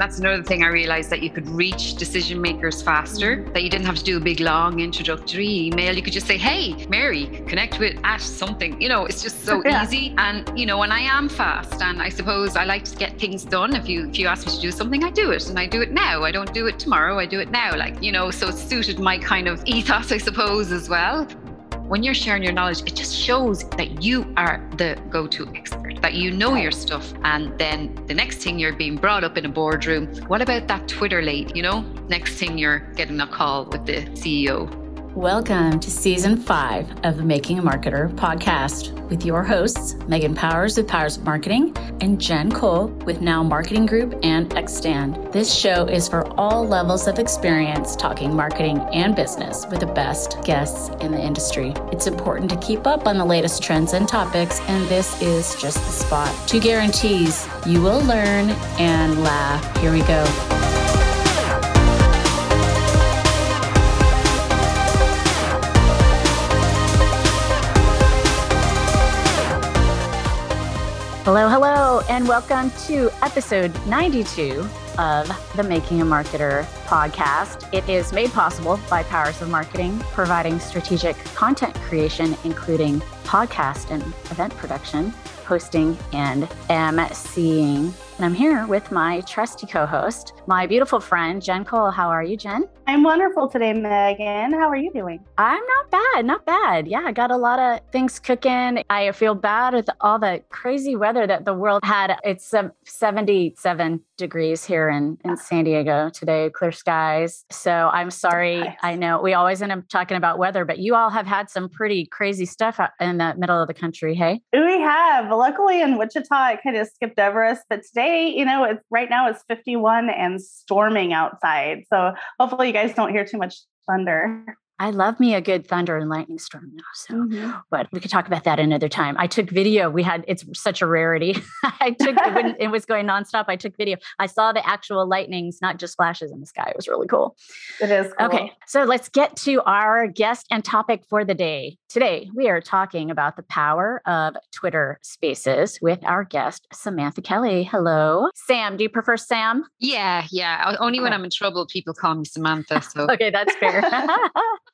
That's another thing I realized that you could reach decision makers faster, that you didn't have to do a big long introductory email. You could just say, hey, Mary, connect with at something. You know, it's just so Yeah. easy. And, you know, and I am fast. And I suppose I like to get things done. If you if you ask me to do something, I do it. And I do it now. I don't do it tomorrow. I do it now. Like, you know, so it suited my kind of ethos, I suppose, as well when you're sharing your knowledge, it just shows that you are the go to expert, that you know your stuff. And then the next thing you're being brought up in a boardroom, what about that Twitter late? You know, next thing you're getting a call with the CEO. Welcome to season five of the Making a Marketer podcast with your hosts, Megan Powers with Powers of Marketing and Jen Cole with Now Marketing Group and Extand. This show is for all levels of experience talking marketing and business with the best guests in the industry. It's important to keep up on the latest trends and topics, and this is just the spot. Two guarantees you will learn and laugh. Here we go. Hello, hello, and welcome to episode 92 of the Making a Marketer podcast. It is made possible by Powers of Marketing, providing strategic content creation, including podcast and event production, hosting, and emceeing. And I'm here with my trusty co host, my beautiful friend, Jen Cole. How are you, Jen? I'm wonderful today, Megan. How are you doing? I'm not bad, not bad. Yeah, I got a lot of things cooking. I feel bad with all the crazy weather that the world had. It's um, 77 degrees here in, in San Diego today, clear skies. So I'm sorry. Nice. I know we always end up talking about weather, but you all have had some pretty crazy stuff in the middle of the country. Hey, We have. Luckily in Wichita, it kind of skipped over us. But today, you know, it's right now it's 51 and storming outside. So hopefully you guys don't hear too much thunder. I love me a good thunder and lightning storm now. So Mhm. but we could talk about that another time. I took video. We had it's such a rarity. I took when it was going nonstop. I took video. I saw the actual lightnings, not just flashes in the sky. It was really cool. It is cool. Okay, so let's get to our guest and topic for the day. Today we are talking about the power of Twitter Spaces with our guest Samantha Kelly. Hello, Sam. Do you prefer Sam? Yeah, yeah. Only when I'm in trouble, people call me Samantha. So Okay, that's fair.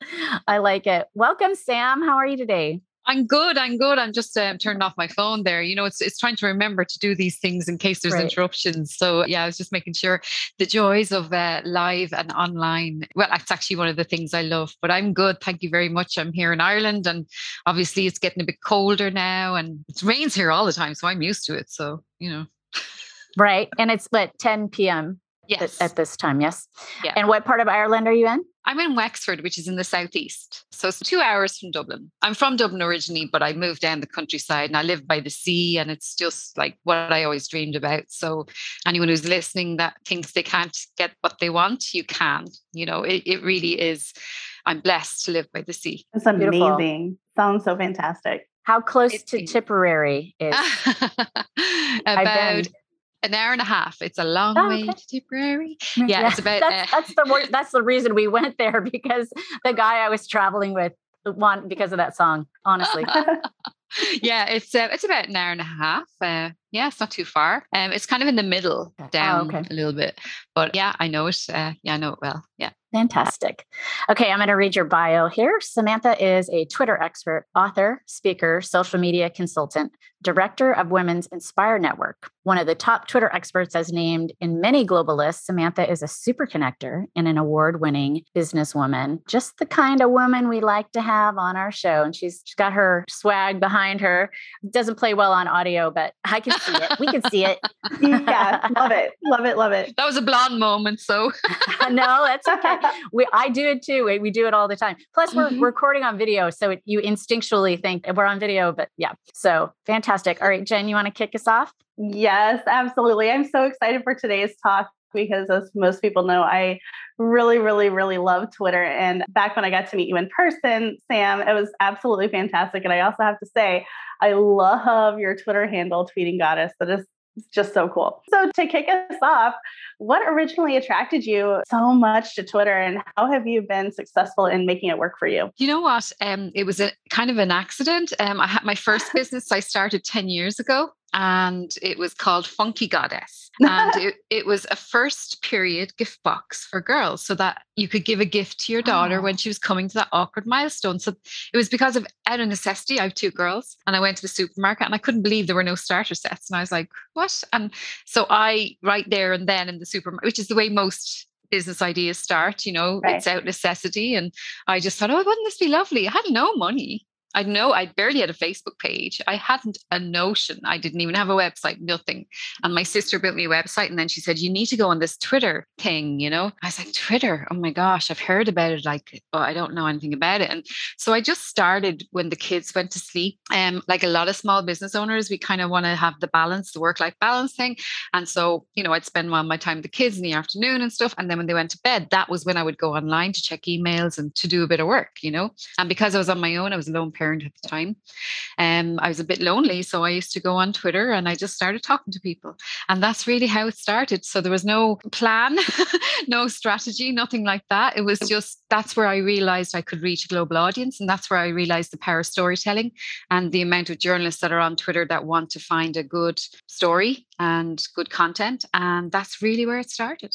I like it. Welcome, Sam. How are you today? I'm good. I'm good. I'm just um, turning off my phone there. You know, it's it's trying to remember to do these things in case there's Right. interruptions. So yeah, I was just making sure the joys of uh, live and online. Well, that's actually one of the things I love. But I'm good. Thank you very much. I'm here in Ireland, and obviously it's getting a bit colder now, and it rains here all the time, so I'm used to it. So you know, Right. And it's what 10 p.m. yes. at this time, yes. Yeah. And what part of Ireland are you in? I'm in Wexford, which is in the southeast. So it's two hours from Dublin. I'm from Dublin originally, but I moved down the countryside and I live by the sea and it's just like what I always dreamed about. So anyone who's listening that thinks they can't get what they want, you can. You know, it, it really is. I'm blessed to live by the sea. It's Beautiful. amazing. Sounds so fantastic. How close It to is. Tipperary is? about an hour and a half. It's a long Oh, way okay. to Tipperary. Yeah, it's about, that's, uh, that's the that's the reason we went there because the guy I was traveling with want because of that song. Honestly, yeah, it's uh, it's about an hour and a half. Uh, yeah, it's not too far. Um, it's kind of in the middle. Oh, down okay. a little bit. But yeah, I know it. Uh, yeah, I know it well. Yeah. Fantastic. Okay, I'm going to read your bio here. Samantha is a Twitter expert, author, speaker, social media consultant, director of Women's Inspire Network. One of the top Twitter experts as named in many global lists, Samantha is a super connector and an award winning businesswoman, just the kind of woman we like to have on our show. And she's, she's got her swag behind her. Doesn't play well on audio, but I can see it. We can see it. yeah, love it. Love it. Love it. That was a blonde moment. So no, that's okay. We, I do it too. We, we do it all the time. Plus, we're Mhm. recording on video, so it, you instinctually think we're on video. But yeah, so fantastic. All right, Jen, you want to kick us off? Yes, absolutely. I'm so excited for today's talk because, as most people know, I really, really, really love Twitter. And back when I got to meet you in person, Sam, it was absolutely fantastic. And I also have to say, I love your Twitter handle, Tweeting Goddess. That is just so cool. So, to kick us off, what originally attracted you so much to Twitter, and how have you been successful in making it work for you? you know what? Um, it was a kind of an accident. Um, I had my first business I started ten years ago. And it was called Funky Goddess. And it, it was a first period gift box for girls so that you could give a gift to your daughter oh. when she was coming to that awkward milestone. So it was because of out of necessity. I have two girls and I went to the supermarket and I couldn't believe there were no starter sets. And I was like, what? And so I, right there and then in the supermarket, which is the way most business ideas start, you know, right. it's out necessity. And I just thought, oh, wouldn't this be lovely? I had no money. I know I barely had a Facebook page. I hadn't a notion. I didn't even have a website, nothing. And my sister built me a website and then she said, You need to go on this Twitter thing, you know? I was like, Twitter, oh my gosh, I've heard about it. Like, oh, I don't know anything about it. And so I just started when the kids went to sleep. Um, like a lot of small business owners, we kind of want to have the balance, the work-life balance thing. And so, you know, I'd spend all my time with the kids in the afternoon and stuff. And then when they went to bed, that was when I would go online to check emails and to do a bit of work, you know. And because I was on my own, I was a lone parent parent at the time. Um, I was a bit lonely, so I used to go on Twitter and I just started talking to people. And that's really how it started. So there was no plan, no strategy, nothing like that. It was just that's where I realized I could reach a global audience. And that's where I realized the power of storytelling and the amount of journalists that are on Twitter that want to find a good story and good content. And that's really where it started.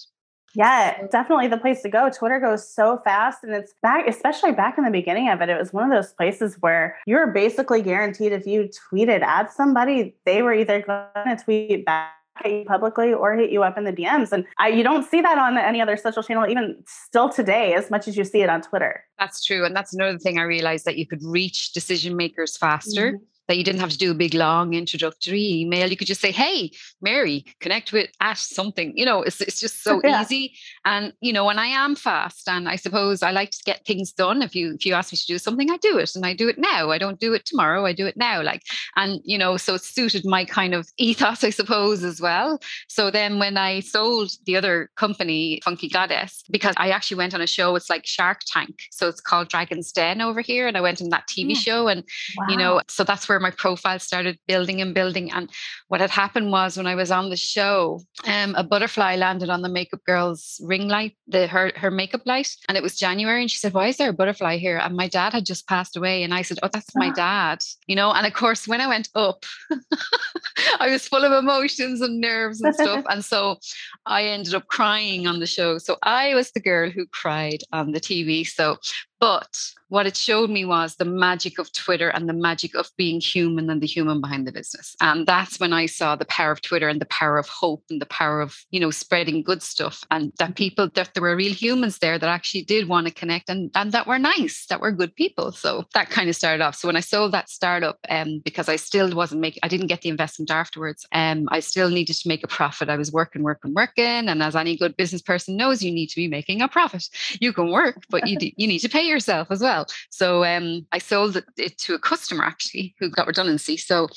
Yeah, definitely the place to go. Twitter goes so fast and it's back, especially back in the beginning of it. It was one of those places where you were basically guaranteed if you tweeted at somebody, they were either going to tweet back at you publicly or hit you up in the DMs. And I, you don't see that on any other social channel, even still today, as much as you see it on Twitter. That's true. And that's another thing I realized that you could reach decision makers faster. Mm-hmm that you didn't have to do a big long introductory email. You could just say, "Hey, Mary, connect with at something." You know, it's it's just so yeah. easy. And you know, and I am fast, and I suppose I like to get things done. If you if you ask me to do something, I do it, and I do it now. I don't do it tomorrow. I do it now. Like, and you know, so it suited my kind of ethos, I suppose, as well. So then when I sold the other company, Funky Goddess, because I actually went on a show, it's like Shark Tank, so it's called Dragon's Den over here, and I went on that TV yeah. Hmm. show, and wow. you know, so that's where my profile started building and building. And what had happened was when I was on the show, um, a butterfly landed on the makeup girl's ring light, the her her makeup light, and it was January. And she said, "Why is there a butterfly here?" And my dad had just passed away, and I said, "Oh, that's my dad," you know. And of course, when I went up, I was full of emotions and nerves and stuff, and so I ended up crying on the show. So I was the girl who cried on the TV. So but what it showed me was the magic of Twitter and the magic of being human and the human behind the business. And that's when I saw the power of Twitter and the power of hope and the power of, you know, spreading good stuff and that people, that there were real humans there that actually did want to connect and, and that were nice, that were good people. So that kind of started off. So when I sold that startup, um, because I still wasn't making, I didn't get the investment afterwards, um, I still needed to make a profit. I was working, working, working. And as any good business person knows, you need to be making a profit. You can work, but you, do, you need to pay yourself as well. So um, I sold it, to a customer actually who got redundancy. So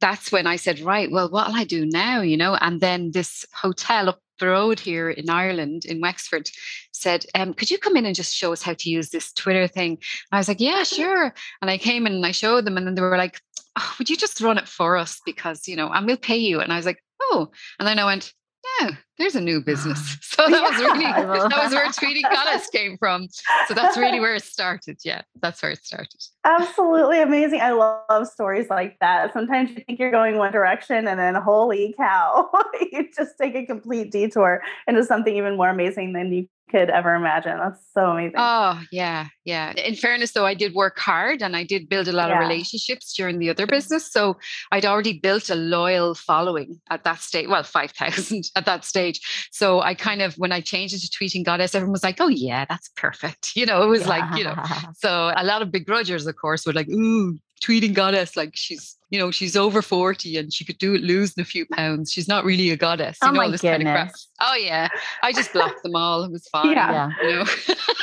that's when I said, right, well, what'll I do now? You know, and then this hotel up the road here in Ireland, in Wexford, said, um, could you come in and just show us how to use this Twitter thing? I was like, yeah, sure. And I came in and I showed them, and then they were like, oh, would you just run it for us? Because, you know, and we'll pay you. And I was like, oh. And then I went, yeah, there's a new business. So that yeah, was really that was where Tweeting Goddess came from. So that's really where it started. Yeah, that's where it started. Absolutely amazing. I love stories like that. Sometimes you think you're going one direction and then holy cow, you just take a complete detour into something even more amazing than you could ever imagine. That's so amazing. Oh, yeah. Yeah. In fairness, though, I did work hard and I did build a lot yeah. of relationships during the other business. So I'd already built a loyal following at that stage. Well, 5,000 at that stage. So I kind of, when I changed it to Tweeting Goddess, everyone was like, oh, yeah, that's perfect. You know, it was yeah. like, you know, so a lot of begrudgers, of course, were like, ooh, tweeting goddess like she's you know she's over 40 and she could do it losing a few pounds she's not really a goddess you oh know my goodness. Kind of crap oh yeah i just blocked them all it was fine yeah, you know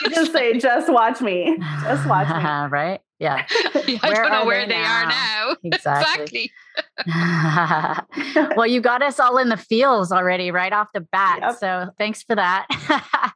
just say just watch me just watch me right yeah. I don't know where they, they are now. Exactly. exactly. well, you got us all in the feels already right off the bat. Yep. So thanks for that.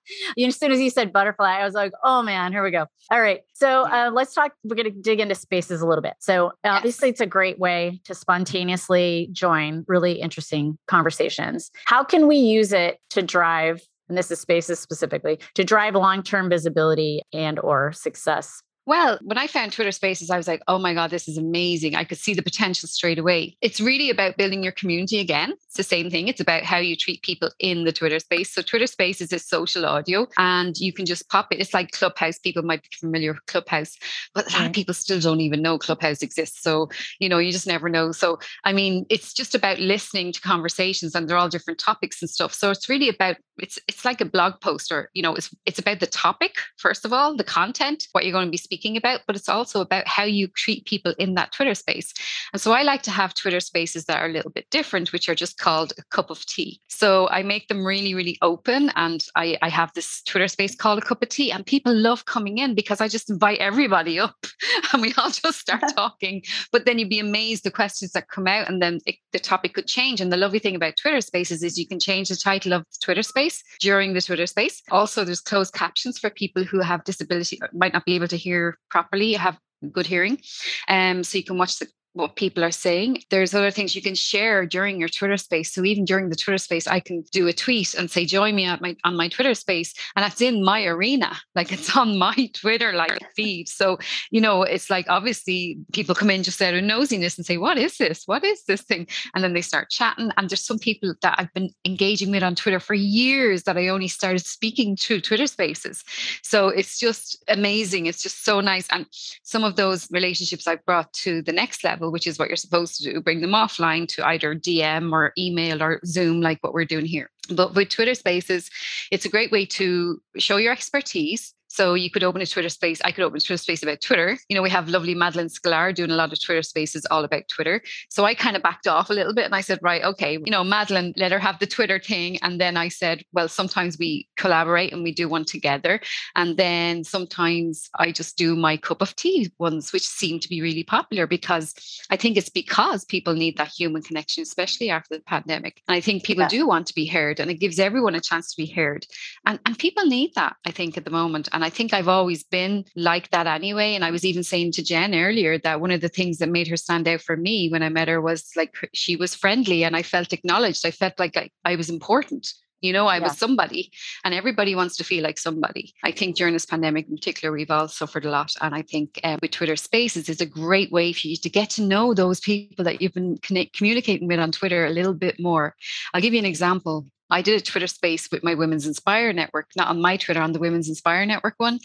as soon as you said butterfly, I was like, oh man, here we go. All right. So uh, let's talk. We're going to dig into spaces a little bit. So obviously, yes. it's a great way to spontaneously join really interesting conversations. How can we use it to drive? And this is spaces specifically to drive long-term visibility and or success Well, when I found Twitter Spaces, I was like, oh my God, this is amazing. I could see the potential straight away. It's really about building your community again. It's the same thing. It's about how you treat people in the Twitter space. So, Twitter Spaces is social audio and you can just pop it. It's like Clubhouse. People might be familiar with Clubhouse, but a lot of people still don't even know Clubhouse exists. So, you know, you just never know. So, I mean, it's just about listening to conversations and they're all different topics and stuff. So, it's really about it's it's like a blog post or you know it's it's about the topic first of all the content what you're going to be speaking about but it's also about how you treat people in that twitter space. And so i like to have twitter spaces that are a little bit different which are just called a cup of tea. So i make them really really open and i i have this twitter space called a cup of tea and people love coming in because i just invite everybody up and we all just start talking. But then you'd be amazed the questions that come out and then it, the topic could change. And the lovely thing about twitter spaces is you can change the title of the twitter space space during the Twitter space. Also, there's closed captions for people who have disability, might not be able to hear properly, have good hearing. Um, so you can watch the what people are saying. There's other things you can share during your Twitter space. So even during the Twitter space, I can do a tweet and say, join me at my on my Twitter space. And that's in my arena. Like it's on my Twitter like feed. So, you know, it's like obviously people come in just out of nosiness and say, What is this? What is this thing? And then they start chatting. And there's some people that I've been engaging with on Twitter for years that I only started speaking to Twitter spaces. So it's just amazing. It's just so nice. And some of those relationships I've brought to the next level which is what you're supposed to do, bring them offline to either DM or email or Zoom, like what we're doing here. But with Twitter Spaces, it's a great way to show your expertise so you could open a Twitter space. I could open a Twitter space about Twitter. You know, we have lovely Madalyn Sklar doing a lot of Twitter spaces all about Twitter. So I kind of backed off a little bit and I said, right, okay, you know, Madalyn, let her have the Twitter thing. And then I said, well, sometimes we collaborate and we do one together. And then sometimes I just do my cup of tea ones, which seem to be really popular because I think it's because people need that human connection, especially after the pandemic. And I think people yeah. do want to be heard and it gives everyone a chance to be heard. And, and people need that, I think, at the moment. And I think I've always been like that anyway. And I was even saying to Jen earlier that one of the things that made her stand out for me when I met her was like she was friendly and I felt acknowledged. I felt like I, I was important. You know, I yeah. was somebody, and everybody wants to feel like somebody. I think during this pandemic in particular, we've all suffered a lot. And I think uh, with Twitter Spaces, is a great way for you to get to know those people that you've been connect- communicating with on Twitter a little bit more. I'll give you an example. I did a Twitter space with my Women's Inspire network, not on my Twitter, on the Women's Inspire network one.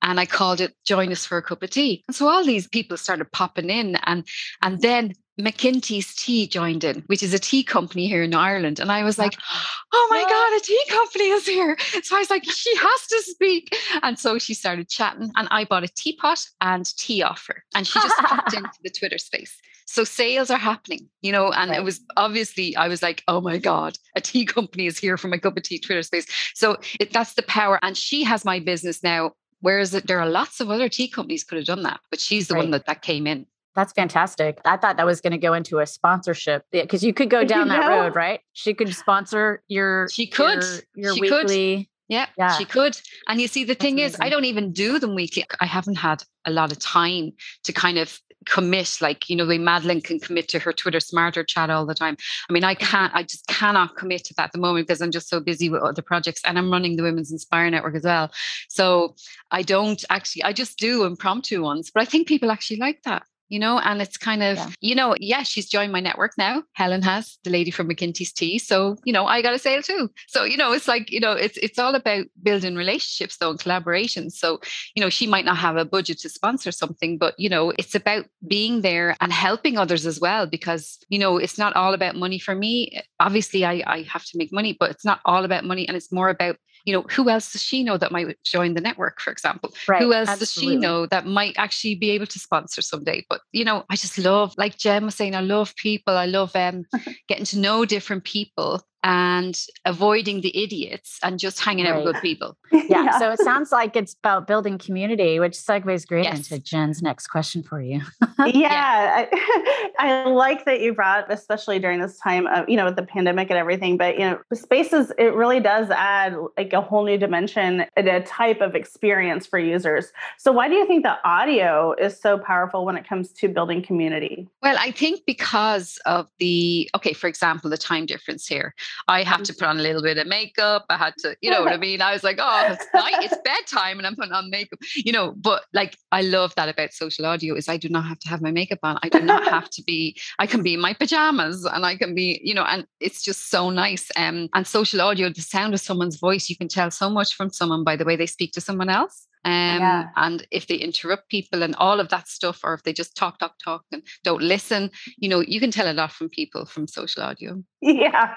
And I called it Join Us for a Cup of Tea. And so all these people started popping in. And, and then McKinsey's Tea joined in, which is a tea company here in Ireland. And I was like, uh-huh. oh my God, a tea company is here. So I was like, she has to speak. And so she started chatting, and I bought a teapot and tea offer. And she just popped into the Twitter space. So sales are happening, you know, and right. it was obviously, I was like, oh my God, a tea company is here for my cup of tea Twitter space. So it, that's the power. And she has my business now. Whereas there are lots of other tea companies could have done that, but she's the right. one that, that came in. That's fantastic. I thought that was going to go into a sponsorship because you could go down that road, right? She could sponsor your. She could. Your, your she weekly. Could. Yeah, yeah, she could. And you see, the That's thing amazing. is, I don't even do them weekly. I haven't had a lot of time to kind of commit like you know the madalyn can commit to her twitter smarter chat all the time. I mean i mm-hmm. can't i just cannot commit to that at the moment because i'm just so busy with other projects and i'm running the women's inspire network as well. So i don't actually i just do impromptu ones but i think people actually like that you know, and it's kind of, yeah. you know, yeah, she's joined my network now. Helen has, the lady from McKinsey's Tea. So, you know, I got a sale too. So, you know, it's like, you know, it's it's all about building relationships though and collaborations. So, you know, she might not have a budget to sponsor something, but you know, it's about being there and helping others as well, because, you know, it's not all about money for me. Obviously, I, I have to make money, but it's not all about money and it's more about you know, who else does she know that might join the network, for example? Right, who else absolutely. does she know that might actually be able to sponsor someday? But you know, I just love, like Jen was saying, I love people. I love um, getting to know different people and avoiding the idiots and just hanging right. out with good people. Yeah. yeah. So it sounds like it's about building community, which segues great yes. into Jen's next question for you. yeah. yeah. I, I, like that you brought, especially during this time of, you know, with the pandemic and everything, but, you know, spaces, it really does add like a whole new dimension and a type of experience for users. So why do you think the audio is so powerful when it comes to building community? Well, I think because of the, okay, for example, the time difference here. I had to put on a little bit of makeup. I had to, you know what I mean? I was like, oh, it's night, it's bedtime, and I'm putting on makeup, you know. But like, I love that about social audio is I do not have to have my makeup on. I do not have to be. I can be in my pajamas, and I can be, you know, and it's just so nice. Um, and social audio, the sound of someone's voice, you can tell so much from someone by the way they speak to someone else. Um, yeah. And if they interrupt people and all of that stuff, or if they just talk, talk, talk and don't listen, you know, you can tell a lot from people from social audio. Yeah,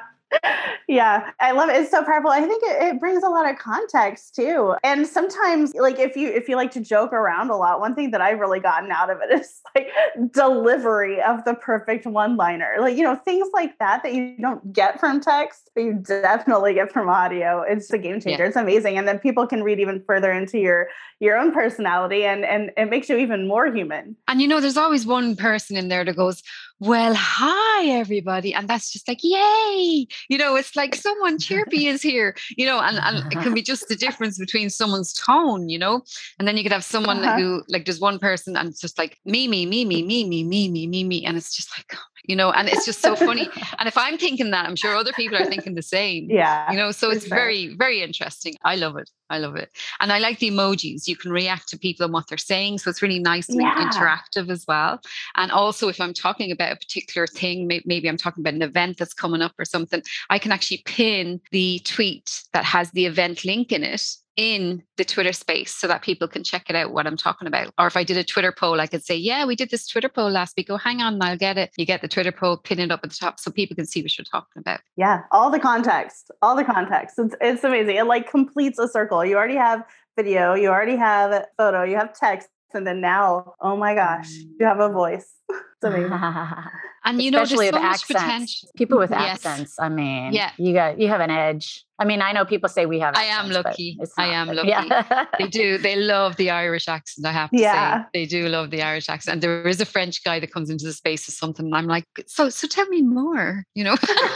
yeah, I love it. It's so powerful. I think it, it, brings a lot of context too. And sometimes, like if you if you like to joke around a lot, one thing that I've really gotten out of it is like delivery of the perfect one liner. Like you know things like that that you don't get from text, but you definitely get from audio. It's a game changer. Yeah. It's amazing, and then people can read even further into your your own personality, and and it makes you even more human. And you know, there's always one person in there that goes, well, hi, everybody. And that's just like, yay. You know, it's like someone chirpy is here, you know, and, and it can be just the difference between someone's tone, you know. And then you could have someone uh-huh. who, like, there's one person and it's just like, me, me, me, me, me, me, me, me, me, me. And it's just like, oh you know, and it's just so funny. and if I'm thinking that, I'm sure other people are thinking the same. Yeah. You know, so it's very, very interesting. I love it. I love it. And I like the emojis. You can react to people and what they're saying. So it's really nice and yeah. interactive as well. And also, if I'm talking about a particular thing, maybe I'm talking about an event that's coming up or something, I can actually pin the tweet that has the event link in it in the Twitter space so that people can check it out what I'm talking about. Or if I did a Twitter poll, I could say, Yeah, we did this Twitter poll last week. Oh, hang on, I'll get it. You get the Twitter poll, pin it up at the top so people can see what you're talking about. Yeah, all the context, all the context. It's, it's amazing. It like completes a circle. You already have video, you already have photo, you have text, and then now, oh my gosh, mm. you have a voice. It's amazing. and you Especially know, there's so much potential. People with yes. accents. I mean, yeah, you got you have an edge. I mean, I know people say we have. I am lucky. I am lucky. Yeah. they do. They love the Irish accent. I have to yeah. say, they do love the Irish accent. And there is a French guy that comes into the space of something, and I'm like, so, so tell me more. You know. yeah.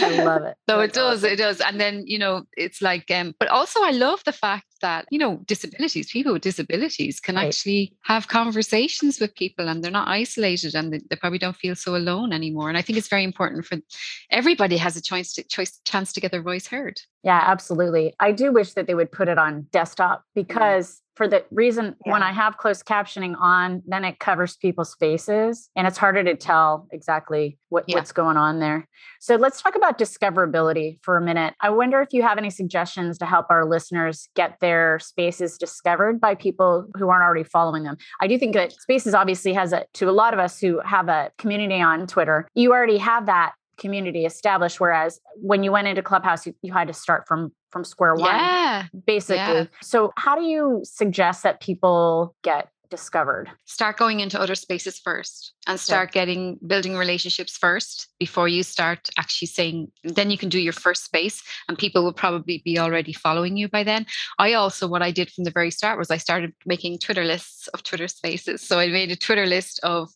I love it. So That's it does. Awesome. It does. And then you know, it's like, um, but also I love the fact that you know, disabilities, people with disabilities, can right. actually have conversations with people, and they're not isolated, and they, they probably don't feel so alone anymore. And I think it's very important for everybody has a choice to choice chance to get their voice heard. Yeah, absolutely. I do wish that they would put it on desktop mm-hmm. because for the reason yeah. when I have closed captioning on, then it covers people's faces and it's harder to tell exactly what, yeah. what's going on there. So let's talk about discoverability for a minute. I wonder if you have any suggestions to help our listeners get their spaces discovered by people who aren't already following them. I do think that Spaces obviously has a to a lot of us who have a community on Twitter, you already have that community established whereas when you went into clubhouse you, you had to start from from square one yeah. basically yeah. so how do you suggest that people get discovered. Start going into other spaces first and start yeah. getting building relationships first before you start actually saying then you can do your first space and people will probably be already following you by then. I also what i did from the very start was i started making twitter lists of twitter spaces. So i made a twitter list of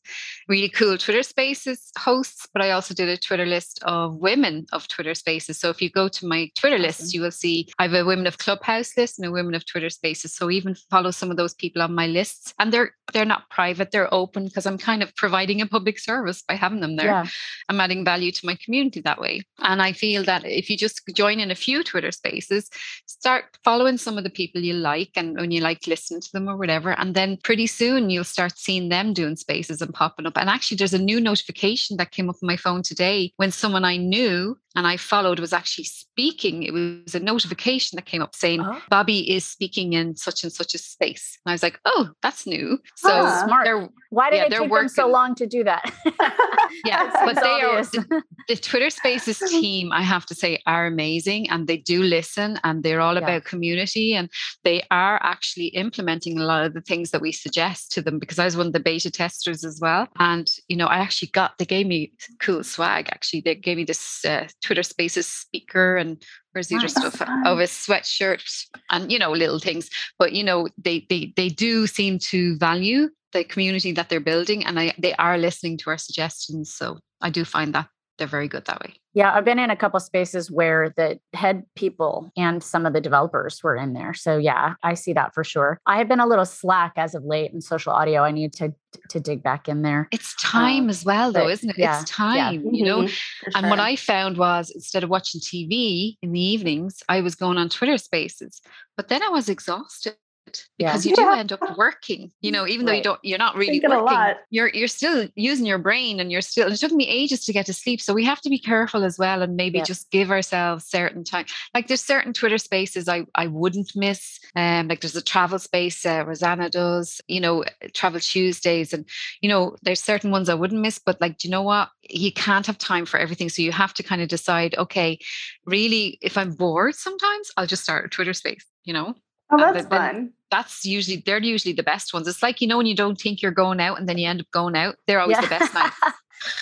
really cool twitter spaces hosts but i also did a twitter list of women of twitter spaces. So if you go to my twitter awesome. list you will see i have a women of clubhouse list and a women of twitter spaces. So even follow some of those people on my lists and they're they're not private they're open because i'm kind of providing a public service by having them there. Yeah. I'm adding value to my community that way. And I feel that if you just join in a few Twitter spaces, start following some of the people you like and when you like listen to them or whatever. And then pretty soon you'll start seeing them doing spaces and popping up. And actually, there's a new notification that came up on my phone today when someone I knew and I followed was actually speaking. It was a notification that came up saying oh. Bobby is speaking in such and such a space. And I was like, oh, that's new. So huh. smart. Why did yeah, it take working. them so long to do that? yeah, but they are the, the, Twitter Spaces team. I have to say are amazing, and they do listen, and they're all yeah. about community, and they are actually implementing a lot of the things that we suggest to them. Because I was one of the beta testers as well, and you know, I actually got they gave me cool swag. Actually, they gave me this. Uh, Twitter Spaces speaker and where's the other stuff of a sweatshirt and you know little things. But you know they they they do seem to value the community that they're building, and I, they are listening to our suggestions. So I do find that they're very good that way. Yeah, I've been in a couple spaces where the head people and some of the developers were in there. So yeah, I see that for sure. I have been a little slack as of late in social audio. I need to to dig back in there. It's time um, as well, though, isn't it? Yeah, it's time, yeah. you know. Mm-hmm, and what I found was instead of watching TV in the evenings, I was going on Twitter Spaces. But then I was exhausted because yeah. you do end up working you know even right. though you don't you're not really Thinking working you're you're still using your brain and you're still it took me ages to get to sleep so we have to be careful as well and maybe yeah. just give ourselves certain time like there's certain twitter spaces i i wouldn't miss um like there's a travel space uh, rosanna does you know travel tuesdays and you know there's certain ones i wouldn't miss but like do you know what you can't have time for everything so you have to kind of decide okay really if i'm bored sometimes i'll just start a twitter space you know Oh, uh, that's fun. That's usually they're usually the best ones. It's like you know when you don't think you're going out and then you end up going out. They're always yeah. the best nights.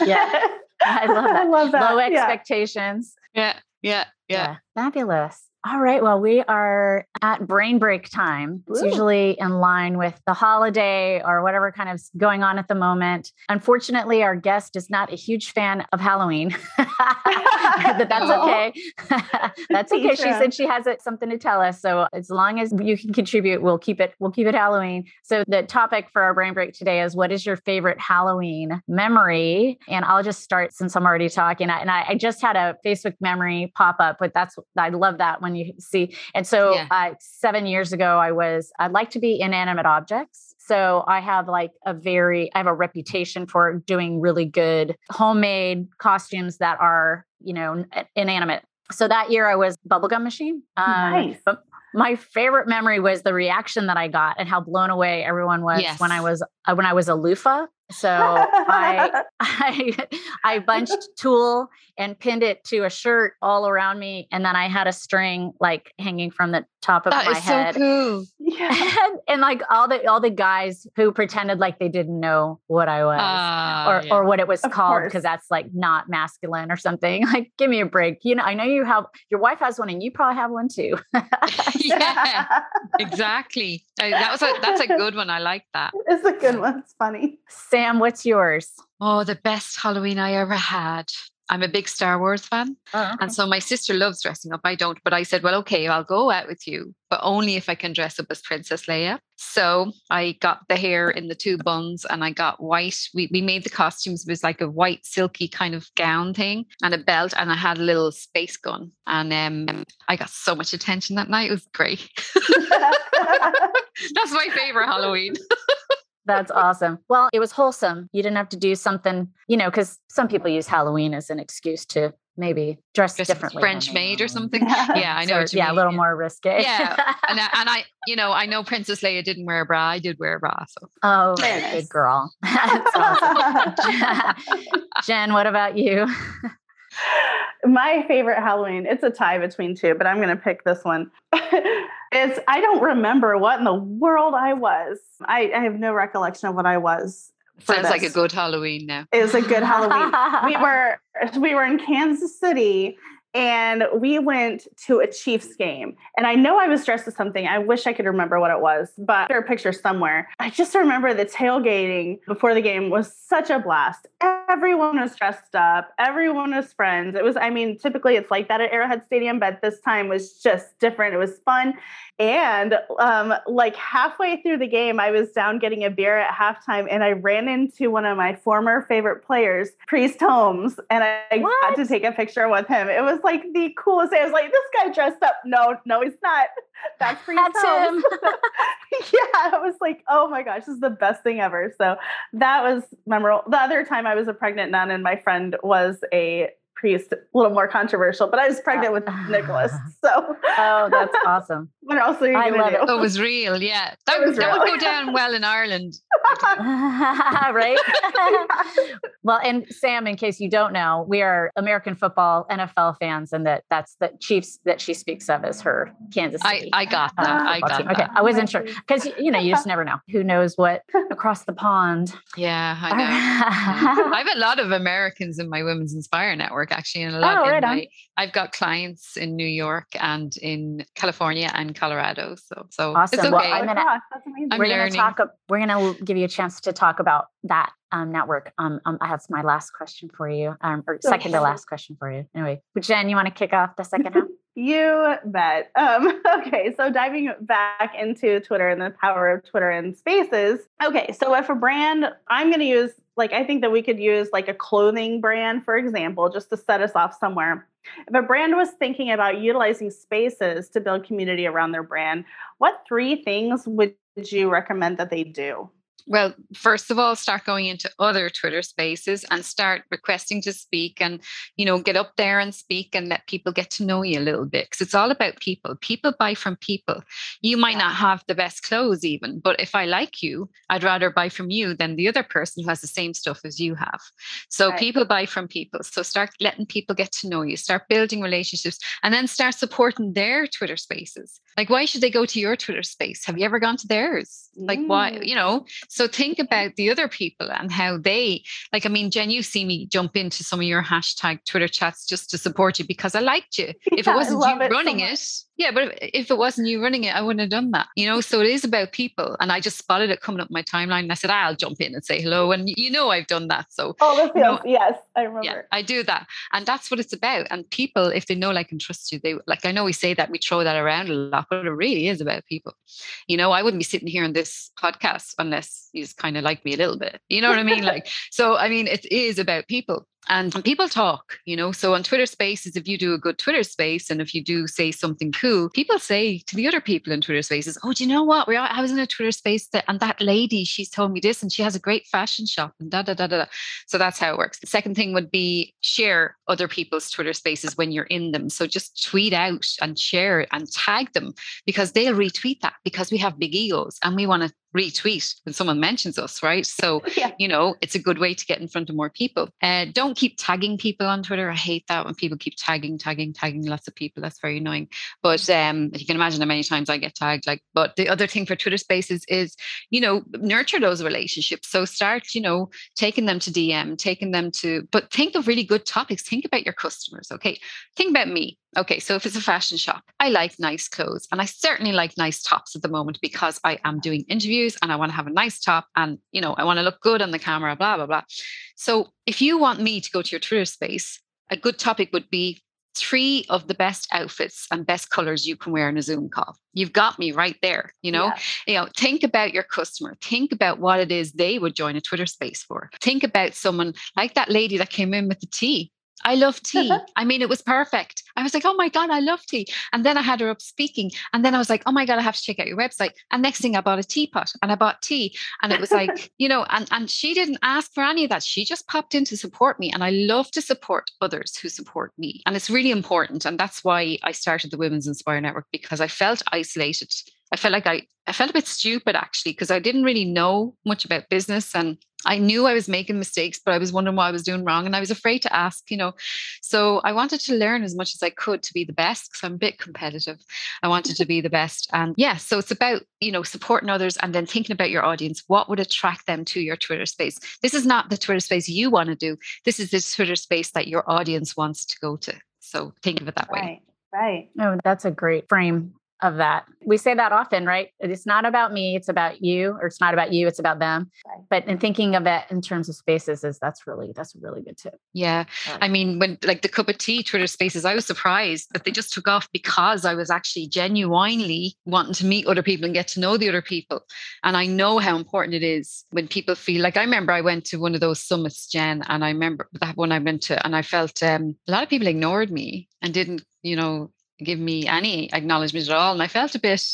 yeah, I love that. I love that. Low expectations. Yeah, yeah, yeah. yeah. Fabulous. All right. Well, we are at brain break time. It's Ooh. usually in line with the holiday or whatever kind of going on at the moment. Unfortunately, our guest is not a huge fan of Halloween, but that's okay. that's okay. She said she has something to tell us. So as long as you can contribute, we'll keep it. We'll keep it Halloween. So the topic for our brain break today is what is your favorite Halloween memory? And I'll just start since I'm already talking. And I, I just had a Facebook memory pop up, but that's I love that when you see. And so yeah. uh, seven years ago, I was, I'd like to be inanimate objects. So I have like a very, I have a reputation for doing really good homemade costumes that are, you know, inanimate. So that year I was bubblegum machine. Um, nice. But my favorite memory was the reaction that I got and how blown away everyone was yes. when I was uh, when I was a loofah. So I I I bunched tulle and pinned it to a shirt all around me, and then I had a string like hanging from the top of that my head. So cool. Yeah. And, and, like all the all the guys who pretended like they didn't know what I was uh, or yeah. or what it was of called because that's like not masculine or something. Like, give me a break. You know, I know you have your wife has one, and you probably have one too. yeah, exactly. That was a that's a good one. I like that. It's a good one. It's funny. Sam, what's yours? Oh, the best Halloween I ever had. I'm a big Star Wars fan. Oh, okay. And so my sister loves dressing up. I don't, but I said, well, okay, I'll go out with you, but only if I can dress up as Princess Leia. So I got the hair in the two buns and I got white. We, we made the costumes. It was like a white, silky kind of gown thing and a belt. And I had a little space gun. And um, I got so much attention that night. It was great. That's my favorite Halloween. That's awesome. Well, it was wholesome. You didn't have to do something, you know, because some people use Halloween as an excuse to maybe dress Just differently. French maid or something. Yeah, I know. yeah, mean. a little more risque. Yeah, and, I, and I, you know, I know Princess Leia didn't wear a bra. I did wear a bra. So. Oh, good girl. Jen, what about you? My favorite Halloween, it's a tie between two, but I'm going to pick this one. It's I don't remember what in the world I was. I, I have no recollection of what I was. Sounds this. like a good Halloween now. It was a good Halloween. we were we were in Kansas City and we went to a Chiefs game. And I know I was dressed as something. I wish I could remember what it was, but there are pictures somewhere. I just remember the tailgating before the game was such a blast. Everyone was dressed up, everyone was friends. It was, I mean, typically it's like that at Arrowhead Stadium, but this time was just different. It was fun. And um, like halfway through the game, I was down getting a beer at halftime and I ran into one of my former favorite players, Priest Holmes, and I what? got to take a picture with him. It was like the coolest thing. I was like, this guy dressed up. No, no, he's not. That's Priest That's him. yeah, I was like, oh my gosh, this is the best thing ever. So that was memorable. The other time I was a pregnant nun and my friend was a priest, a little more controversial, but I was pregnant with Nicholas. So Oh, that's awesome. what else are you I gonna do? It. it was real, yeah. That, that real. would go down well in Ireland. right? well, and Sam, in case you don't know, we are American football NFL fans, and that that's the Chiefs that she speaks of as her Kansas City. I, I got that. Uh, I got team. that. Okay, I wasn't sure because you know you just never know who knows what across the pond. Yeah, I know. I have a lot of Americans in my Women's Inspire network actually, in a lot. Oh, right my, I've got clients in New York and in California and Colorado. So, so awesome. it's okay. Well, I'm gonna, I'm we're learning. gonna talk. We're gonna give you you a chance to talk about that um, network. Um, um, I have my last question for you, um, or second okay. to last question for you. Anyway, but Jen, you want to kick off the second half? You bet. Um, okay, so diving back into Twitter and the power of Twitter and Spaces. Okay, so if a brand, I'm going to use like I think that we could use like a clothing brand, for example, just to set us off somewhere. If a brand was thinking about utilizing spaces to build community around their brand, what three things would you recommend that they do? Well, first of all, start going into other Twitter spaces and start requesting to speak and, you know, get up there and speak and let people get to know you a little bit. Because it's all about people. People buy from people. You might not have the best clothes, even, but if I like you, I'd rather buy from you than the other person who has the same stuff as you have. So right. people buy from people. So start letting people get to know you, start building relationships, and then start supporting their Twitter spaces. Like, why should they go to your Twitter space? Have you ever gone to theirs? Like, mm. why, you know? So think about the other people and how they, like, I mean, Jen, you see me jump into some of your hashtag Twitter chats just to support you because I liked you. If yeah, it wasn't you it running so it, yeah, but if it wasn't you running it, I wouldn't have done that. You know, so it is about people. And I just spotted it coming up my timeline and I said, I'll jump in and say hello. And you know, I've done that. So, oh, this you know, yes, I remember. Yeah, I do that. And that's what it's about. And people, if they know, like, and trust you, they like, I know we say that we throw that around a lot, but it really is about people. You know, I wouldn't be sitting here on this podcast unless you just kind of like me a little bit. You know what I mean? like, so, I mean, it is about people and, and people talk you know so on twitter spaces if you do a good twitter space and if you do say something cool people say to the other people in twitter spaces oh do you know what? I was in a twitter space that, and that lady she's told me this and she has a great fashion shop and da da da da so that's how it works. The second thing would be share other people's twitter spaces when you're in them. So just tweet out and share and tag them because they'll retweet that because we have big egos and we want to retweet when someone mentions us, right? So, yeah. you know, it's a good way to get in front of more people. Uh, don't keep tagging people on Twitter. I hate that when people keep tagging, tagging, tagging lots of people. That's very annoying. But um, you can imagine how many times I get tagged. Like, but the other thing for Twitter Spaces is, you know, nurture those relationships. So start, you know, taking them to DM, taking them to, but think of really good topics. Think about your customers. Okay, think about me. Okay, so if it's a fashion shop, I like nice clothes and I certainly like nice tops at the moment because I am doing interviews and I want to have a nice top and you know, I want to look good on the camera, blah blah blah. So, if you want me to go to your Twitter space, a good topic would be three of the best outfits and best colors you can wear in a Zoom call. You've got me right there. You know, yeah. you know, think about your customer. Think about what it is they would join a Twitter space for. Think about someone like that lady that came in with the tea. I love tea. I mean, it was perfect. I was like, oh my God, I love tea. And then I had her up speaking. And then I was like, oh my God, I have to check out your website. And next thing I bought a teapot and I bought tea. And it was like, you know, and, and she didn't ask for any of that. She just popped in to support me. And I love to support others who support me. And it's really important. And that's why I started the Women's Inspire Network because I felt isolated I felt like I, I felt a bit stupid actually because I didn't really know much about business and I knew I was making mistakes, but I was wondering what I was doing wrong and I was afraid to ask, you know. So I wanted to learn as much as I could to be the best because I'm a bit competitive. I wanted to be the best. And yeah, so it's about, you know, supporting others and then thinking about your audience. What would attract them to your Twitter space? This is not the Twitter space you want to do. This is the Twitter space that your audience wants to go to. So think of it that right. way. Right. Oh, that's a great frame of that. We say that often, right? It's not about me, it's about you, or it's not about you, it's about them. Right. But in thinking of it in terms of spaces is that's really that's a really good tip. Yeah. I mean, when like the cup of tea Twitter spaces, I was surprised that they just took off because I was actually genuinely wanting to meet other people and get to know the other people. And I know how important it is when people feel like I remember I went to one of those summits, Jen, and I remember that one I went to and I felt um, a lot of people ignored me and didn't you know give me any acknowledgement at all. And I felt a bit,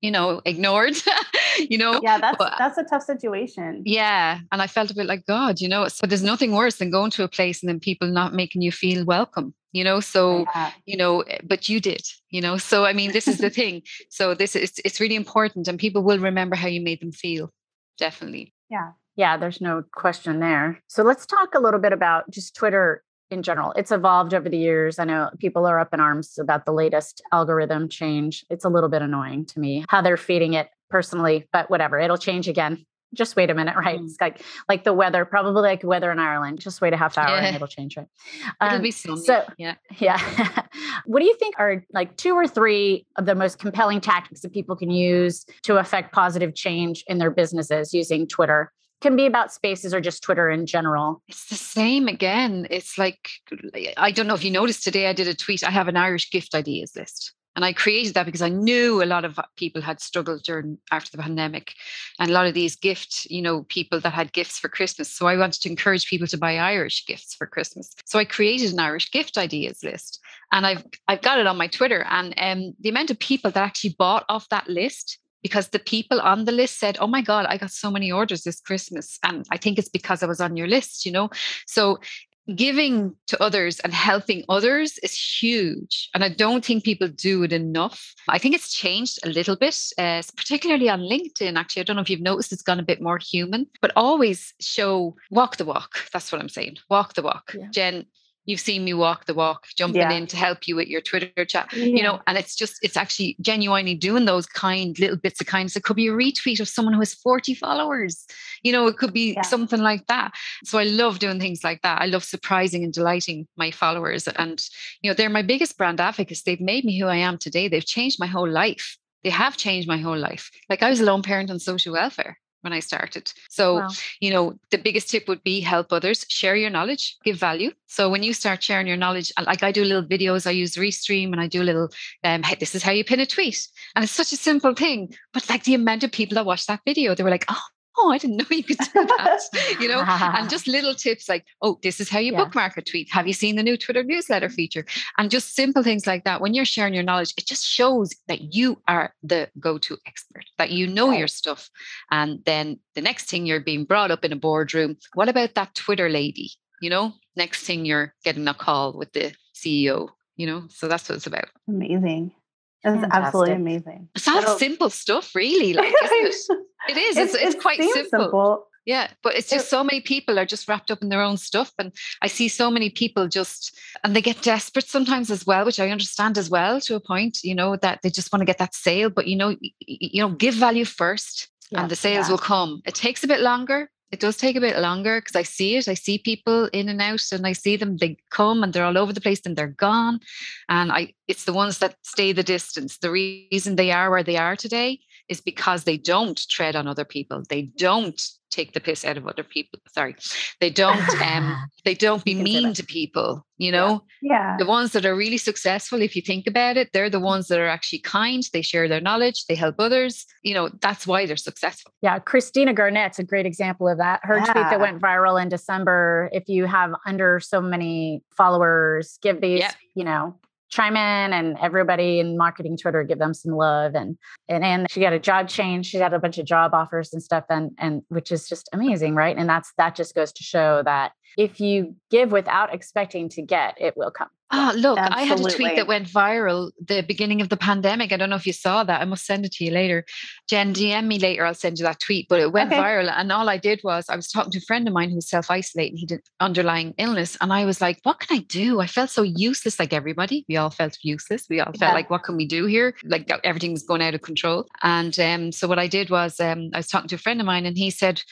you know, ignored, you know. Yeah, that's but, that's a tough situation. Yeah. And I felt a bit like God, you know. So there's nothing worse than going to a place and then people not making you feel welcome, you know. So, yeah. you know, eh, but you did, you know. So I mean, this is the thing. So this is it's really important and people will remember how you made them feel. Definitely. Yeah. Yeah, there's no question there. So let's talk a little bit about just Twitter in general. It's evolved over the years. I know people are up in arms about the latest algorithm change. It's a little bit annoying to me how they're feeding it personally, but whatever, it'll change again. just wait a minute, right? Mm. It's like like the weather, probably like weather in Ireland. Just wait a half hour yeah. and it'll change, right? Um, it'll be sunny. So yeah, yeah. what do you think are like two or three of the most compelling tactics that people can use to affect positive change in their businesses using Twitter? Can be about spaces or just Twitter in general. It's the same again. It's like I don't know if you noticed today. I did a tweet. I have an Irish gift ideas list. And I created that because I knew a lot of people had struggled during after the pandemic, and a lot of these gift, you know, people that had gifts for Christmas. So I wanted to encourage people to buy Irish gifts for Christmas. So I created an Irish gift ideas list, and I've I've got it on my Twitter. And um, the amount of people that actually bought off that list because the people on the list said, "Oh my God, I got so many orders this Christmas," and I think it's because I was on your list, you know. So giving to others and helping others is huge. And I don't think people do it enough. I think it's changed a little bit, uh, particularly on LinkedIn. Actually, I don't know if you've noticed it's gone a bit more human, but always show walk the walk. That's what I'm saying. Walk the walk. Yeah. Jen, you've seen me walk the walk jumping yeah. in to help you with your twitter chat yeah. you know and it's just it's actually genuinely doing those kind little bits of kindness. It could be a retweet of someone who has 40 followers you know it could be yeah. something like that. So i love doing things like that. I love surprising and delighting my followers and you know they're my biggest brand advocates. They've made me who i am today. They've changed my whole life. They have changed my whole life. Like i was a lone parent on social welfare when I started. So, wow. you know, the biggest tip would be help others, share your knowledge, give value. So when you start sharing your knowledge, like I do little videos, I use Restream and I do a little, um, hey, this is how you pin a tweet. And it's such a simple thing. But like the amount of people that watch that video, they were like, oh, oh, I didn't know you could do that, you know, and just little tips like, oh, this is how you yeah. bookmark a tweet. Have you seen the new Twitter newsletter feature? And just simple things like that. When you're sharing your knowledge, it just shows that you are the go to expert, that you know right. your stuff. And then the next thing you're being brought up in a boardroom, what about that Twitter lady? You know, next thing you're getting a call with the CEO, you know, so that's what it's about. Amazing. It's absolutely amazing. It's all so, simple stuff, really. Like, isn't it? It is. It's, it's, quite simple. simple. Yeah, but it's just so many people are just wrapped up in their own stuff. And I see so many people just, and they get desperate sometimes as well, which I understand as well to a point, you know, that they just want to get that sale. But, you know, you know, give value first yeah, and the sales yeah. will come. It takes a bit longer. It does take a bit longer because I see it. I see people in and out and I see them, they come and they're all over the place and they're gone. And I it's the ones that stay the distance. The reason they are where they are today is because they don't tread on other people. They don't take the piss out of other people. Sorry. They don't um they don't be mean to people, you know? Yeah. The ones that are really successful, if you think about it, they're the ones that are actually kind, they share their knowledge, they help others. You know, that's why they're successful. Yeah. Christina Garnett's a great example of that. Her yeah. tweet that went viral in December, if you have under so many followers, give these, yeah. you know, chime in and everybody in marketing Twitter give them some love and and and she got a job change. She got a bunch of job offers and stuff and and which is just amazing, right? And that's that just goes to show that if you give without expecting to get, it will come. Oh, look, Absolutely. I had a tweet that went viral the beginning of the pandemic. I don't know if you saw that. I must send it to you later. Jen, DM me later. I'll send you that tweet. But it went okay. viral. And all I did was I was talking to a friend of mine who was self isolating. He did underlying illness. And I was like, what can I do? I felt so useless, like everybody. We all felt useless. We all felt like, what can we do here? Like everything was going out of control. And um, so what I did was um, I was talking to a friend of mine and he said,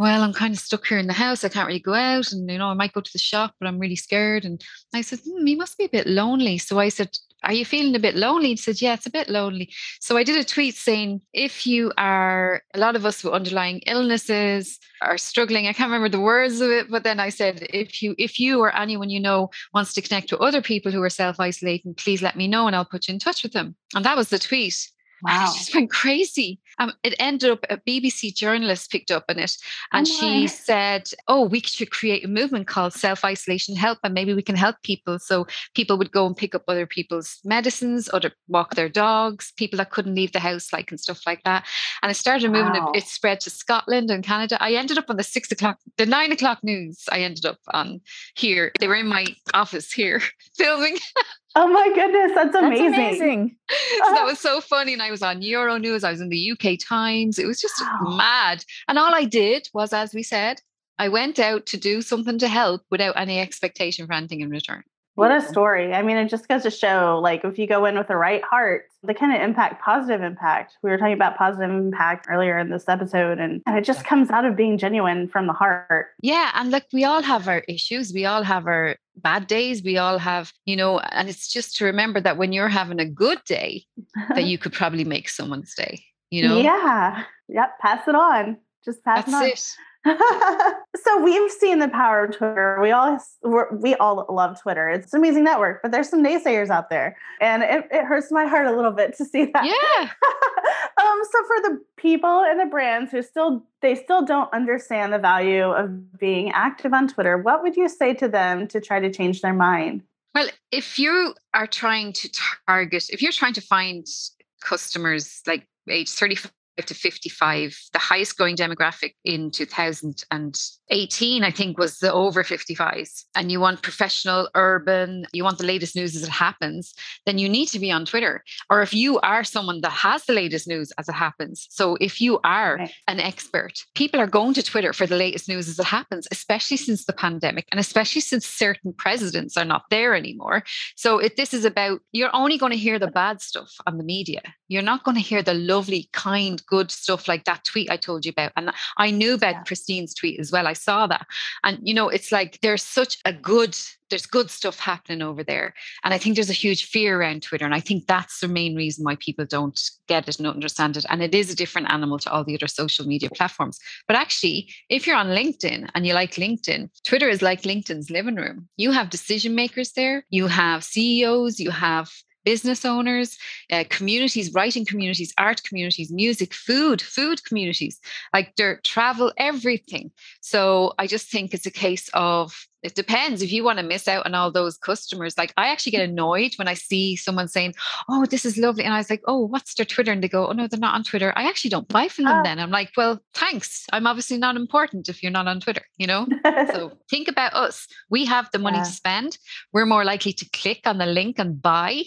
well, I'm kind of stuck here in the house. I can't really go out. And, you know, I might go to the shop, but I'm really scared. And I said, hmm, you must be a bit lonely. So I said, are you feeling a bit lonely? He said, yeah, it's a bit lonely. So I did a tweet saying, if you are, a lot of us with underlying illnesses are struggling. I can't remember the words of it, but then I said, if you, if you or anyone you know wants to connect to other people who are self-isolating, please let me know and I'll put you in touch with them. And that was the tweet. Wow. And it just went crazy. Um, it ended up a BBC journalist picked up on it and oh she said, Oh, we should create a movement called self isolation help and maybe we can help people. So people would go and pick up other people's medicines, other walk their dogs, people that couldn't leave the house, like and stuff like that. And it started a movement, wow. it, it spread to Scotland and Canada. I ended up on the six o'clock, the nine o'clock news. I ended up on here. They were in my office here filming. Oh my goodness, that's amazing. That's amazing. so that was so funny. And I was on Euro News, I was in the UK Times. It was just wow. mad. And all I did was, as we said, I went out to do something to help without any expectation for anything in return. What a story. I mean, it just goes to show like if you go in with the right heart, the kind of impact, positive impact. We were talking about positive impact earlier in this episode, and, and it just comes out of being genuine from the heart. Yeah. And look, we all have our issues, we all have our bad days. We all have, you know, and it's just to remember that when you're having a good day, that you could probably make someone's day, you know? Yeah. Yep. Pass it on. Just pass That's it on. it. so we've seen the power of Twitter. We all we all love Twitter. It's an amazing network, but there's some naysayers out there, and it, it hurts my heart a little bit to see that. Yeah. um. So for the people and the brands who still they still don't understand the value of being active on Twitter, what would you say to them to try to change their mind? Well, if you are trying to target, if you're trying to find customers like age 35 to 55. The highest growing demographic in 2018, I think, was the over 55s. And you want professional, urban, you want the latest news as it happens, then you need to be on Twitter. Or if you are someone that has the latest news as it happens. So if you are right. an expert, people are going to Twitter for the latest news as it happens, especially since the pandemic and especially since certain presidents are not there anymore. So if this is about, you're only going to hear the bad stuff on the media. You're not going to hear the lovely, kind, good stuff like that tweet I told you about. And I knew about yeah. Christine's tweet as well. I saw that. And, you know, it's like there's such a good, there's good stuff happening over there. And I think there's a huge fear around Twitter. And I think that's the main reason why people don't get it and don't understand it. And it is a different animal to all the other social media platforms. But actually, if you're on LinkedIn and you like LinkedIn, Twitter is like LinkedIn's living room. You have decision makers there, you have CEOs, you have business owners, uh, communities, writing communities, art communities, music, food, food communities, like dirt, travel, everything. So I just think it's a case of it depends if you want to miss out on all those customers like i actually get annoyed when i see someone saying oh this is lovely and i was like oh what's their twitter? And they go oh no they're not on twitter. I actually don't buy from them oh. then. I'm like well thanks. I'm obviously not important if you're not on twitter you know? So think about us. We have the money yeah. to spend. We're more likely to click on the link and buy.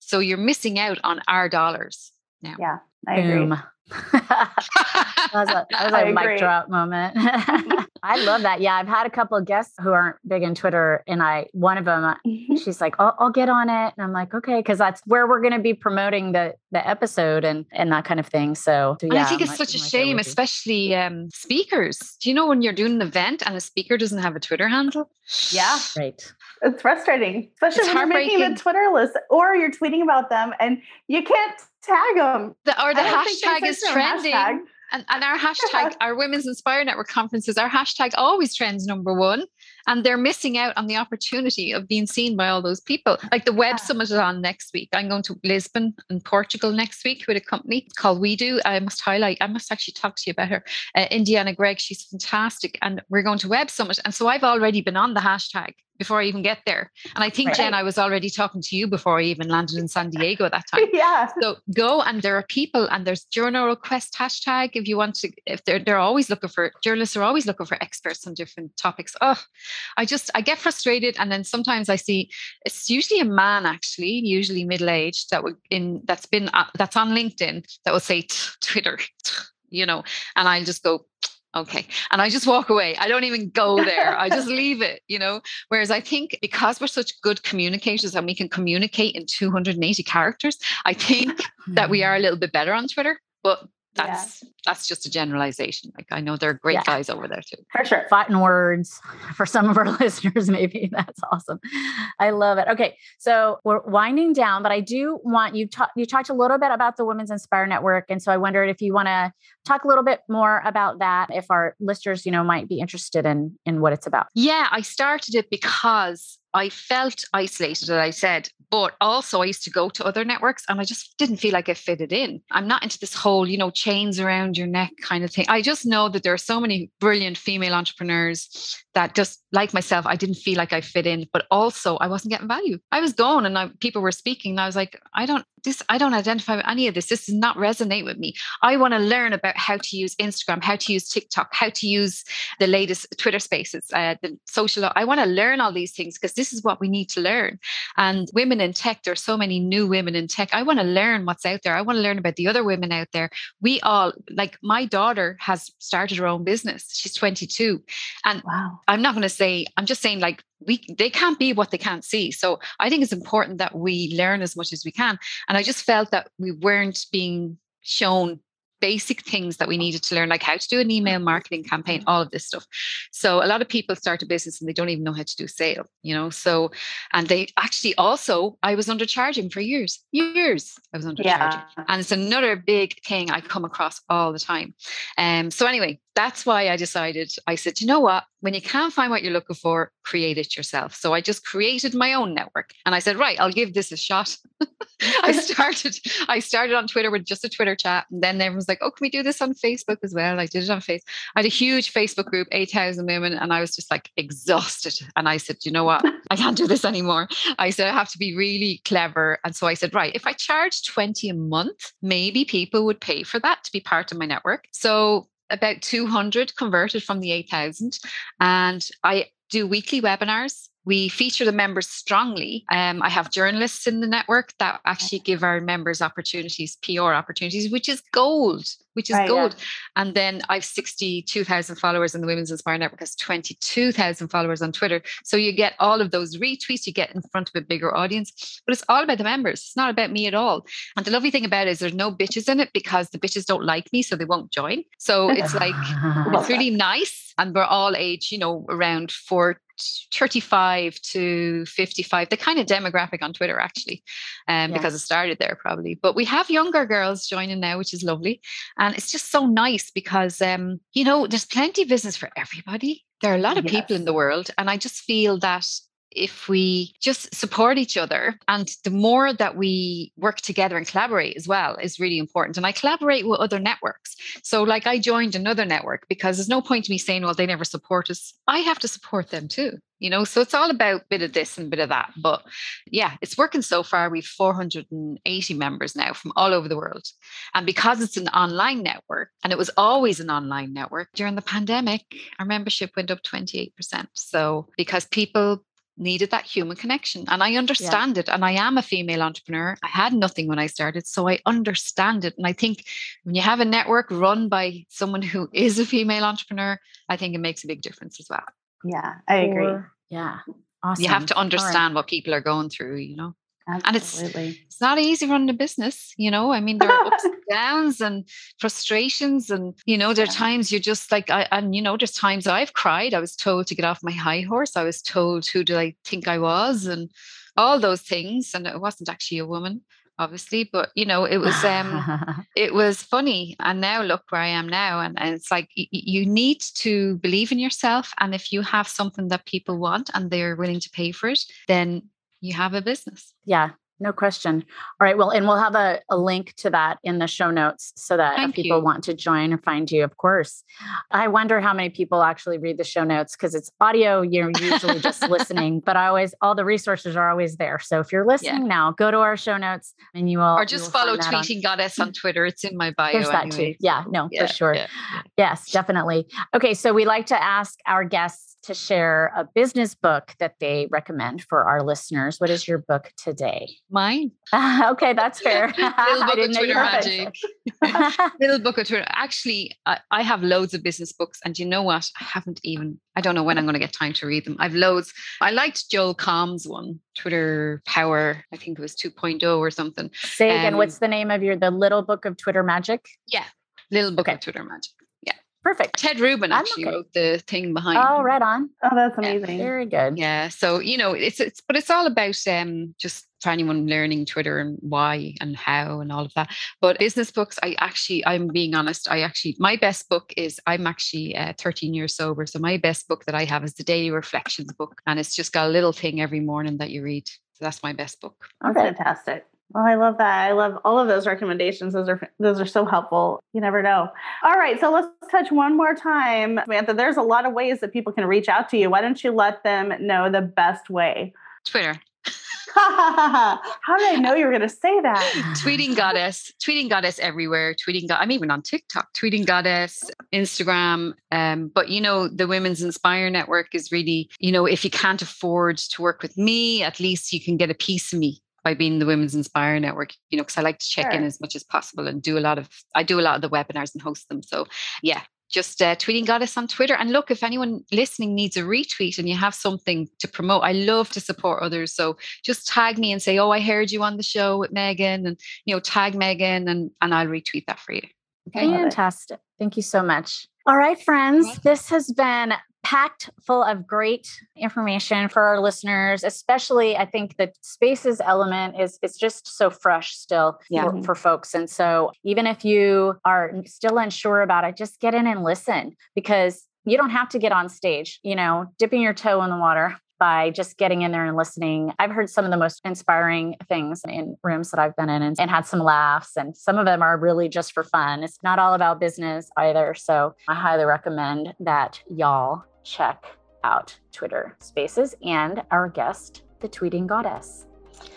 So you're missing out on our dollars now. Yeah, I agree. that was a, that was a mic drop moment. I love that. Yeah, I've had a couple of guests who aren't big in Twitter, and I one of them, uh, mm-hmm. she's like, "I'll, I'll get on it," and I'm like, "Okay," because that's where we're going to be promoting the the episode and and that kind of thing. So, so yeah, I think it's I'm such a shame, especially um, speakers. Do you know when you're doing an event and a speaker doesn't have a Twitter handle? Yeah, right. It's frustrating, especially it's when you're making the Twitter list or you're tweeting about them and you can't tag them. The, or the hashtag is trending. Hashtag. And, and our hashtag, our Women's Inspire Network conferences, our hashtag always trends number one. And they're missing out on the opportunity of being seen by all those people. Like the Web Summit is on next week. I'm going to Lisbon and Portugal next week with a company called We Do. I must highlight, I must actually talk to you about her. Uh, Indiana Gregg, she's fantastic. And we're going to Web Summit. And so I've already been on the hashtag before I even get there. And I think, right. Jen, I was already talking to you before I even landed in San Diego that time. yeah. So go and there are people and there's journo request hashtag if you want to, if they're they're always looking for journalists are always looking for experts on different topics. Oh, I just I get frustrated. And then sometimes I see it's usually a man actually, usually middle-aged that would in that's been uh, that's on LinkedIn that will say Twitter, you know, and I'll just go okay. And I just walk away. I don't even go there. I just leave it, you know. Whereas I think because we're such good communicators and we can communicate in 280 characters, I think that we hmm. are a little bit better on Twitter. But that's yeah. that's just a generalization. Like I know there are great yeah. guys over there too. For sure. Fighting words for some of our listeners, maybe. That's awesome. I love it. Okay. So we're winding down, but I do want you talk you talked a little bit about the Women's Inspire Network. And so I wondered if you want to talk a little bit more about that, if our listeners, you know, might be interested in in what it's about. Yeah, I started it because I felt isolated, as I said, but also I used to go to other networks and I just didn't feel like I fitted in. I'm not into this whole, you know, chains around your neck kind of thing. I just know that there are so many brilliant female entrepreneurs that just like myself, I didn't feel like I fit in, but also I wasn't getting value. I was gone and I, people were speaking and I was like, I don't, this, I don't identify with any of this. This does not resonate with me. I want to learn about how to use Instagram, how to use TikTok, how to use the latest Twitter spaces, uh, the social. I want to learn all these things because this is what we need to learn. And women in tech, there are so many new women in tech. I want to learn what's out there. I want to learn about the other women out there. We all, like my daughter has started her own business. She's 22. And wow. I'm not going to say say, I'm just saying like we they can't be what they can't see. So I think it's important that we learn as much as we can. And I just felt that we weren't being shown basic things that we needed to learn, like how to do an email marketing campaign, all of this stuff. So a lot of people start a business and they don't even know how to do sale, you know. So and they actually also I was undercharging for years, years I was undercharging, yeah. and it's another big thing I come across all the time. Um. So anyway, that's why I decided. I said, you know what? When you can't find what you're looking for, create it yourself. So I just created my own network, and I said, right, I'll give this a shot. I started. I started on Twitter with just a Twitter chat, and then everyone's like, "Oh, can we do this on Facebook as well?" I did it on Facebook. I had a huge Facebook group, eight thousand women, and I was just like exhausted. And I said, "You know what? I can't do this anymore." I said, "I have to be really clever." And so I said, "Right, if I charge twenty a month, maybe people would pay for that to be part of my network." So about 200 converted from the 8,000. And I do weekly webinars we feature the members strongly. Um, I have journalists in the network that actually give our members opportunities, PR opportunities, which is gold, which is right, gold. Yeah. And then I've 62,000 followers in the Women's Inspire Network, has 22,000 followers on Twitter. So you get all of those retweets, you get in front of a bigger audience, but it's all about the members. It's not about me at all. And the lovely thing about it is there's no bitches in it because the bitches don't like me, so they won't join. So it's like, it's really nice. And we're all age, you know, around four 35 to 55, the kind of demographic on Twitter, actually, um, yes. because it started there probably. But we have younger girls joining now, which is lovely. And it's just so nice because, um, you know, there's plenty of business for everybody. There are a lot of yes. people in the world. And I just feel that if we just support each other and the more that we work together and collaborate as well is really important and i collaborate with other networks. So like i joined another network because there's no point to me saying well they never support us. I have to support them too you know? So it's all about a bit of this and a bit of that but yeah it's working so far. We've 480 members now from all over the world and because it's an online network and it was always an online network during the pandemic our membership went up 28% so because people needed that human connection. And I understand yeah. it. And I am a female entrepreneur. I had nothing when I started. So I understand it. And I think when you have a network run by someone who is a female entrepreneur, I think it makes a big difference as well. Yeah, I agree. Or, yeah. Awesome. You have to understand right. what people are going through, you know? Absolutely. And it's it's not easy running a business, you know. I mean, there are ups and downs and frustrations, and you know, there are times you're just like, I, and you know, there's times I've cried. I was told to get off my high horse. I was told who did I think I was, and all those things. And it wasn't actually a woman, obviously, but you know, it was um, it was funny. And now look where I am now, and, and it's like y- you need to believe in yourself, and if you have something that people want and they're willing to pay for it, then you have a business. Yeah, no question. All right. Well, and we'll have a, a link to that in the show notes so that Thank people you. want to join or find you, of course. I wonder how many people actually read the show notes because it's audio, you're usually just listening, but I always, all the resources are always there. So if you're listening yeah. now, go to our show notes and you will. Or just follow Tweeting on. Goddess on Twitter. It's in my bio. There's that too. Yeah. No, yeah, for sure. Yeah. Yes, definitely. Okay. So we like to ask our guests to share a business book that they recommend for our listeners. What is your book today? Mine. okay, that's fair. Little book of Twitter magic. Little book of Twitter. Actually, I, I, have loads of business books, and you know what? I haven't even. I don't know when I'm going to get time to read them. I've loads. I liked Joel Comm's one, Twitter Power. I think it was 2.0 or something. Say again. Um, what's the name of your the Little Book of Twitter Magic? Yeah, Little Book okay. of Twitter Magic. Perfect. Ted Rubin actually okay. wrote the thing behind. Oh, right on. Oh, that's amazing. Yeah, very good. Yeah. So you know, it's it's but it's all about um just for anyone learning Twitter and why and how and all of that. But business books, I actually, I'm being honest, I actually my best book is I'm actually uh, 13 years sober, so my best book that I have is the Daily Reflections book, and it's just got a little thing every morning that you read. So that's my best book. Oh, fantastic. Well, I love that. I love all of those recommendations. Those are those are so helpful. You never know. All right, so let's touch one more time, Samantha. There's a lot of ways that people can reach out to you. Why don't you let them know the best way? Twitter. How did I know you were going to say that? tweeting goddess, tweeting goddess everywhere. Tweeting, I'm even on TikTok. Tweeting goddess, Instagram. Um, but you know, the Women's Inspire Network is really, you know, if you can't afford to work with me, at least you can get a piece of me by being the Women's Inspire Network, you know, because I like to check sure. in as much as possible and do a lot of, I do a lot of the webinars and host them. So yeah, just uh, tweeting goddess on Twitter. And look, if anyone listening needs a retweet and you have something to promote, I love to support others. So just tag me and say, "Oh, I heard you on the show with Megan," and you know, tag Megan, and and I'll retweet that for you. Okay. Fantastic. Thank you so much. All right, friends, this has been packed full of great information for our listeners especially i think the spaces element is it's just so fresh still yeah. for, for folks and so even if you are still unsure about it just get in and listen because you don't have to get on stage you know dipping your toe in the water by just getting in there and listening. I've heard some of the most inspiring things in rooms that I've been in and, and, had some laughs, and some of them are really just for fun. It's not all about business either. So I highly recommend that y'all check out Twitter Spaces and our guest, the Tweeting Goddess.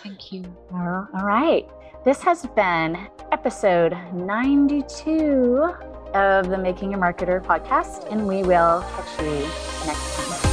Thank you. all right. This has been episode 92 of the Making a Marketer podcast, and we will catch you next time.